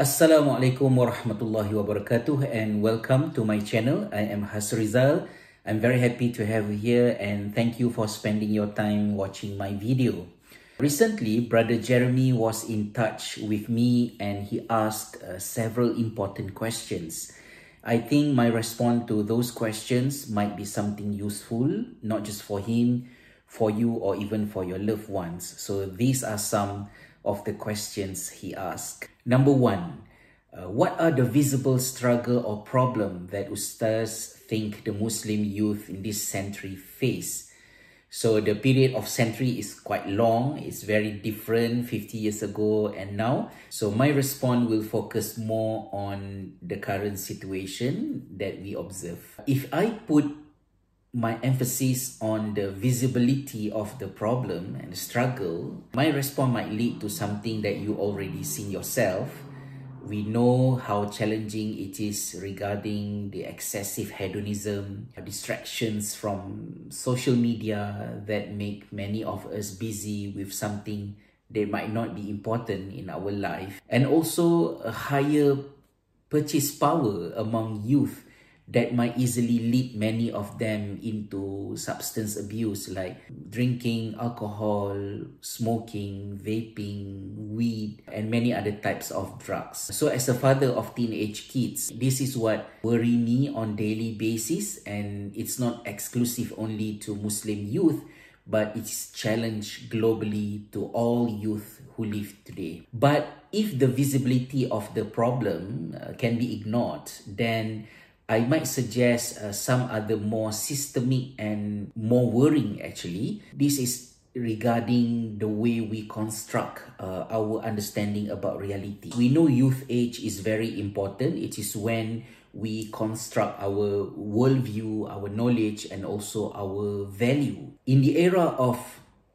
Assalamualaikum warahmatullahi wabarakatuh and welcome to my channel. I am Hasrizal. I'm very happy to have you here and thank you for spending your time watching my video. Recently, Brother Jeremy was in touch with me and he asked uh, several important questions. I think my response to those questions might be something useful, not just for him, for you, or even for your loved ones. So these are some of the questions he asked. Number one, uh, what are the visible struggle or problem that Ustaz think the Muslim youth in this century face? So the period of century is quite long. It's very different 50 years ago and now. So my response will focus more on the current situation that we observe. If I put my emphasis on the visibility of the problem and the struggle, my response might lead to something that you already seen yourself. We know how challenging it is regarding the excessive hedonism, distractions from social media that make many of us busy with something that might not be important in our life, and also a higher purchase power among youth that might easily lead many of them into substance abuse like drinking alcohol, smoking, vaping, weed, and many other types of drugs. So as a father of teenage kids, this is what worry me on daily basis and it's not exclusive only to Muslim youth but it's challenge globally to all youth who live today. But if the visibility of the problem uh, can be ignored, then I might suggest uh, some other more systemic and more worrying actually. This is regarding the way we construct uh, our understanding about reality. We know youth age is very important. It is when we construct our worldview, our knowledge, and also our value. In the era of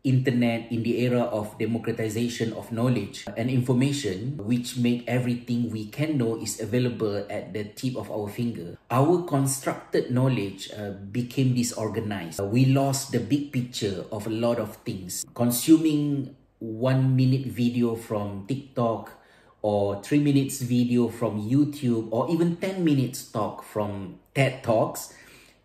internet in the era of democratization of knowledge and information which make everything we can know is available at the tip of our finger our constructed knowledge uh, became disorganized. We lost the big picture of a lot of things. Consuming one minute video from tiktok or three minutes video from youtube or even 10 minutes talk from ted talks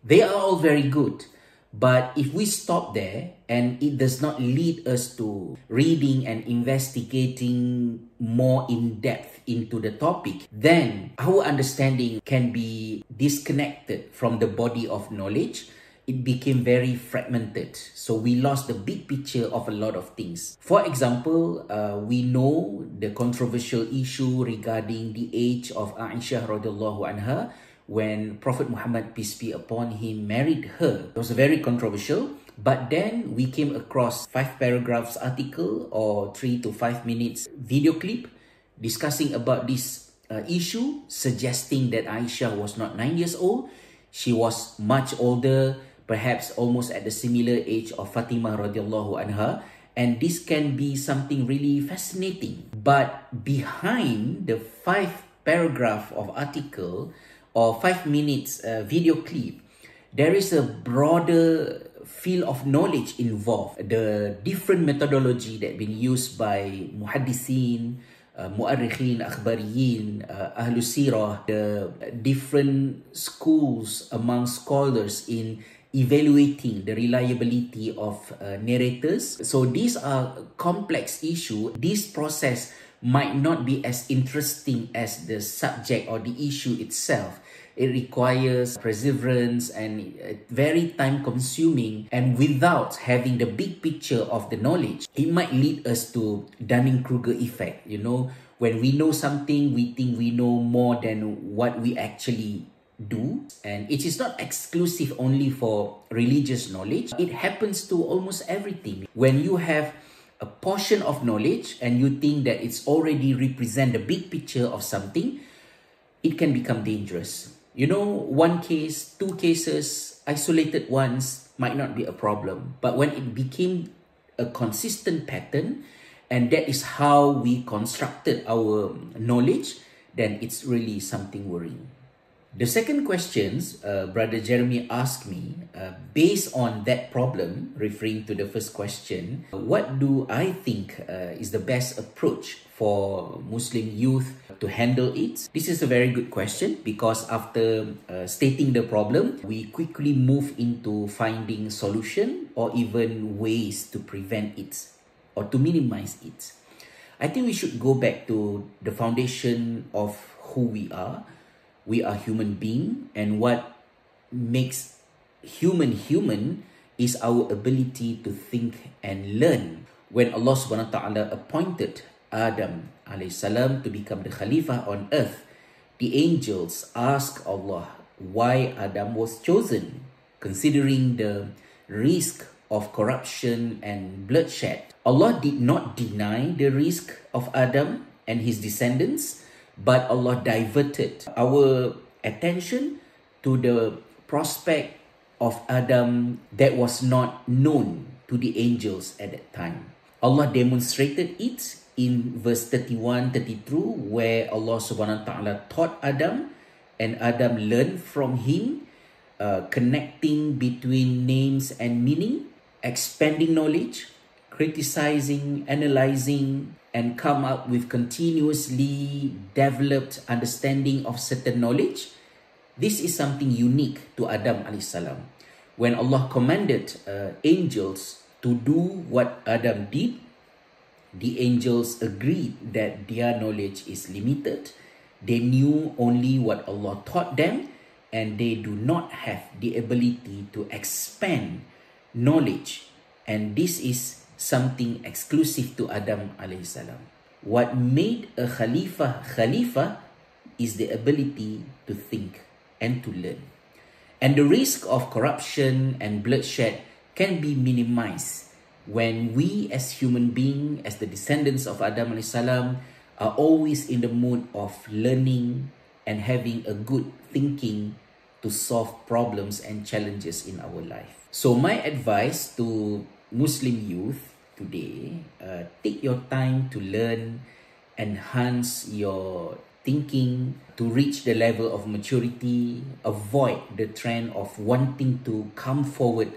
they are all very good but if we stop there and it does not lead us to reading and investigating more in depth into the topic, then our understanding can be disconnected from the body of knowledge. It became very fragmented. So we lost the big picture of a lot of things. For example, uh, we know the controversial issue regarding the age of Aisha radiallahu anha when Prophet Muhammad, peace be upon him, married her. It was very controversial. But then we came across five paragraphs article or three to five minutes video clip discussing about this uh, issue, suggesting that Aisha was not nine years old. She was much older, perhaps almost at the similar age of Fatima radiallahu anha. And this can be something really fascinating. But behind the five paragraph of article, or five minutes uh, video clip, there is a broader field of knowledge involved. The different methodology that been used by muhaddisin, uh, mu'arrikhin, akhbariyin, uh, ahlus sirah, the different schools among scholars in evaluating the reliability of uh, narrators. So these are complex issue. This process might not be as interesting as the subject or the issue itself. It requires perseverance and very time consuming and without having the big picture of the knowledge, it might lead us to Dunning-Kruger effect. You know, when we know something, we think we know more than what we actually do and it is not exclusive only for religious knowledge it happens to almost everything when you have a portion of knowledge and you think that it's already represent the big picture of something, it can become dangerous. You know, one case, two cases, isolated ones might not be a problem. But when it became a consistent pattern, and that is how we constructed our knowledge, then it's really something worrying. The second questions, uh, Brother Jeremy asked me, uh, based on that problem, referring to the first question, what do I think uh, is the best approach for Muslim youth to handle it? This is a very good question because after uh, stating the problem, we quickly move into finding solution or even ways to prevent it or to minimize it. I think we should go back to the foundation of who we are we are human being and what makes human human is our ability to think and learn. When Allah Subhanahu wa taala appointed Adam alayhi salam to become the khalifah on earth the angels asked Allah why Adam was chosen considering the risk of corruption and bloodshed. Allah did not deny the risk of Adam and his descendants but Allah diverted our attention to the prospect of Adam that was not known to the angels at that time. Allah demonstrated it in verse 31 32 where Allah subhanahu wa ta'ala taught Adam and Adam learned from him uh, connecting between names and meaning expanding knowledge criticizing analyzing and come up with continuously developed understanding of certain knowledge this is something unique to adam alaihissalam when allah commanded uh, angels to do what adam did the angels agreed that their knowledge is limited. They knew only what allah taught them and they do not have the ability to expand knowledge. And this is something exclusive to Adam alayhi salam. What made a Khalifa Khalifa is the ability to think and to learn. And the risk of corruption and bloodshed can be minimized when we as human beings, as the descendants of Adam alayhi salam, are always in the mood of learning and having a good thinking to solve problems and challenges in our life. So my advice to Muslim youth today, uh, take your time to learn, enhance your thinking to reach the level of maturity, avoid the trend of wanting to come forward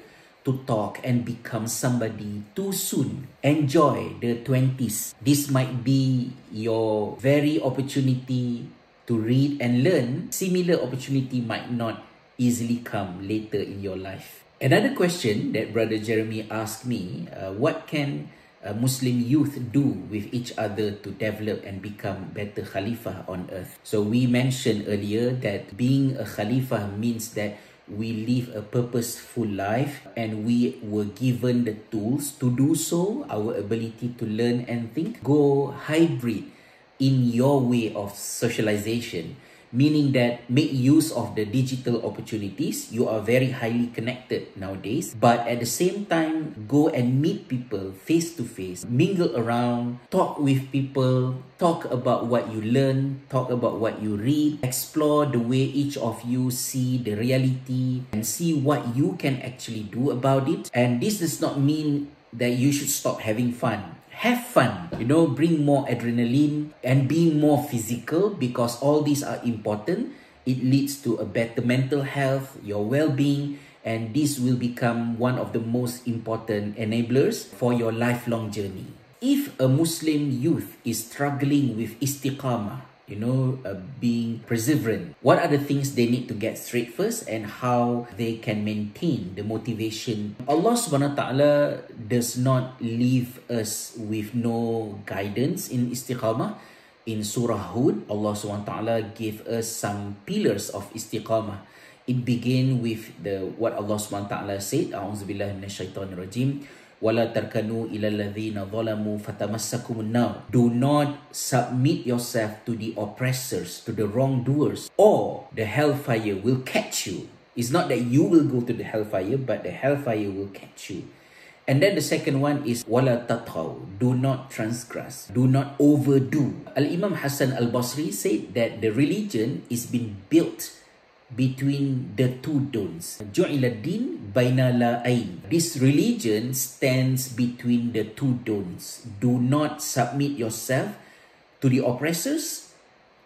to talk and become somebody too soon. Enjoy the 20s. This might be your very opportunity to read and learn. Similar opportunity might not easily come later in your life. Another question that Brother Jeremy asked me uh, what can uh, Muslim youth do with each other to develop and become better Khalifah on earth? So, we mentioned earlier that being a Khalifah means that we live a purposeful life and we were given the tools to do so, our ability to learn and think. Go hybrid in your way of socialization meaning that make use of the digital opportunities. You are very highly connected nowadays. But at the same time go and meet people face to face mingle around. Talk with people. Talk about what you learn. Talk about what you read. Explore the way each of you see the reality and see what you can actually do about it. And this does not mean that you should stop having fun have fun you know bring more adrenaline and being more physical because all these are important. It leads to a better mental health your well-being and this will become one of the most important enablers for your lifelong journey. If a muslim youth is struggling with istiqamah you know, uh, being perseverant. What are the things they need to get straight first and how they can maintain the motivation? Allah subhanahu wa ta'ala does not leave us with no guidance in istiqamah. In Surah Hud, Allah subhanahu wa ta'ala gave us some pillars of istiqamah. It began with the what Allah subhanahu wa ta'ala said, A'udzubillah minasyaitanirrajim. rajim wala tarkanu ila alladhina zalamu fatamassakum an do not submit yourself to the oppressors to the wrongdoers or the hellfire will catch you. It's not that you will go to the hellfire but the hellfire will catch you. And then the second one is wala tathaw do not transgress. Do not overdo. Al imam hasan al basri said that the religion is being built between the two don'ts. Ju'ila din baina la'ain. This religion stands between the two don'ts. Do not submit yourself to the oppressors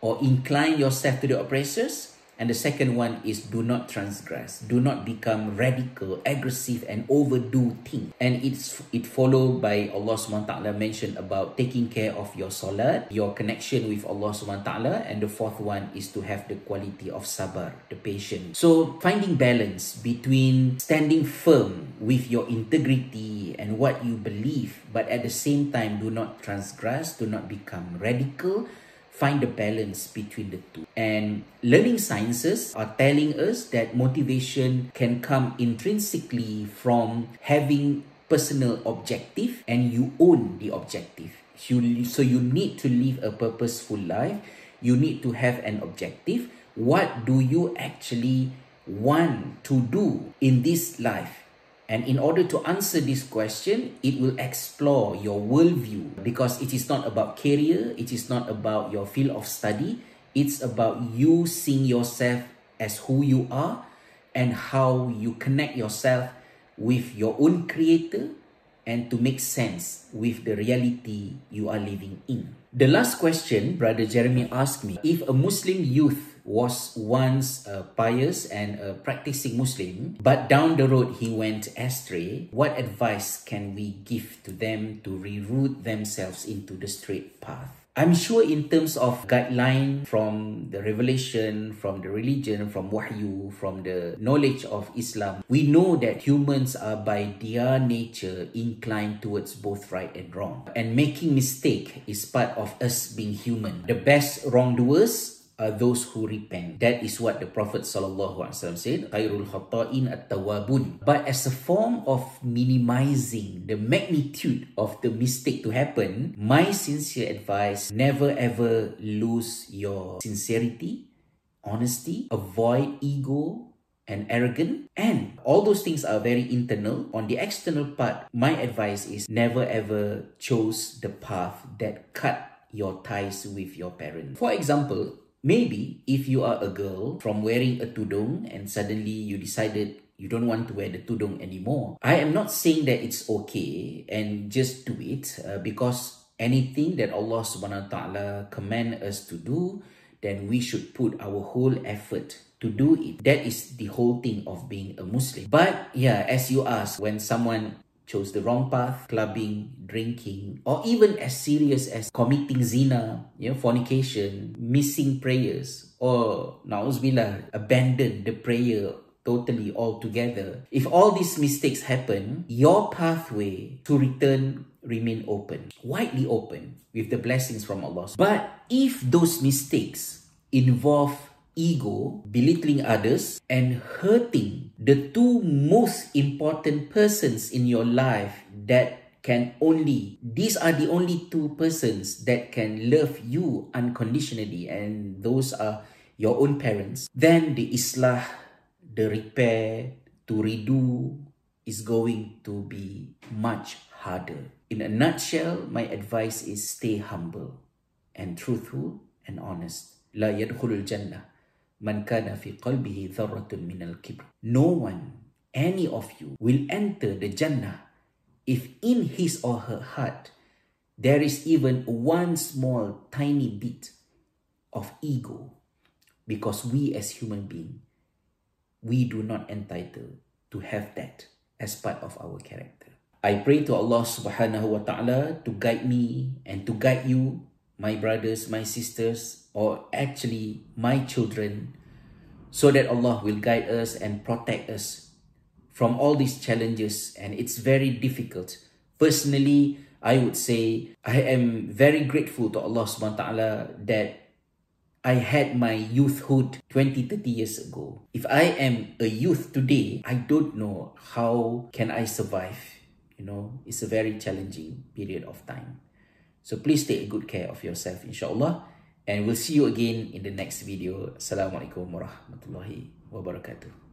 or incline yourself to the oppressors And the second one is do not transgress. Do not become radical, aggressive, and overdo things. And it's it followed by Allah SWT mentioned about taking care of your salat, your connection with Allah SWT. And the fourth one is to have the quality of sabar, the patience. So finding balance between standing firm with your integrity and what you believe, but at the same time do not transgress, do not become radical, find the balance between the two. And learning sciences are telling us that motivation can come intrinsically from having personal objective and you own the objective. You, so you need to live a purposeful life. You need to have an objective. What do you actually want to do in this life? And in order to answer this question, it will explore your worldview because it is not about career, it is not about your field of study, it's about you seeing yourself as who you are and how you connect yourself with your own creator and to make sense with the reality you are living in. The last question Brother Jeremy asked me if a Muslim youth was once a pious and a practicing Muslim, but down the road he went astray, what advice can we give to them to reroute themselves into the straight path? I'm sure in terms of guideline from the revelation, from the religion, from wahyu, from the knowledge of Islam, we know that humans are by their nature inclined towards both right and wrong. And making mistake is part of us being human. The best wrongdoers are those who repent. That is what the Prophet sallallahu alaihi wasallam said, "Khairul khata'in at-tawwabun." But as a form of minimizing the magnitude of the mistake to happen, my sincere advice: never ever lose your sincerity, honesty, avoid ego and arrogant and all those things are very internal on the external part my advice is never ever chose the path that cut your ties with your parents for example Maybe if you are a girl from wearing a tudung and suddenly you decided you don't want to wear the tudung anymore, I am not saying that it's okay and just do it uh, because anything that Allah subhanahu wa ta'ala command us to do, then we should put our whole effort to do it. That is the whole thing of being a Muslim. But yeah, as you ask, when someone chose the wrong path, clubbing, drinking, or even as serious as committing zina, you know, fornication, missing prayers, or na'uzbillah, abandon the prayer totally altogether. If all these mistakes happen, your pathway to return remain open, widely open with the blessings from Allah. But if those mistakes involve ego, belittling others and hurting the two most important persons in your life that can only these are the only two persons that can love you unconditionally and those are your own parents. Then the islah the repair to redo is going to be much harder. In a nutshell my advice is stay humble and truthful and honest. La yadkhulul jannah man kana fi qalbihi dharratun min al-kibr. No one, any of you, will enter the Jannah if in his or her heart there is even one small tiny bit of ego because we as human beings we do not entitle to have that as part of our character i pray to allah subhanahu wa ta'ala to guide me and to guide you my brothers, my sisters, or actually my children, so that Allah will guide us and protect us from all these challenges. And it's very difficult. Personally, I would say I am very grateful to Allah subhanahu wa ta'ala that I had my youthhood 20, 30 years ago. If I am a youth today, I don't know how can I survive. You know, it's a very challenging period of time. So please take good care of yourself, inshallah. And we'll see you again in the next video. Assalamualaikum warahmatullahi wabarakatuh.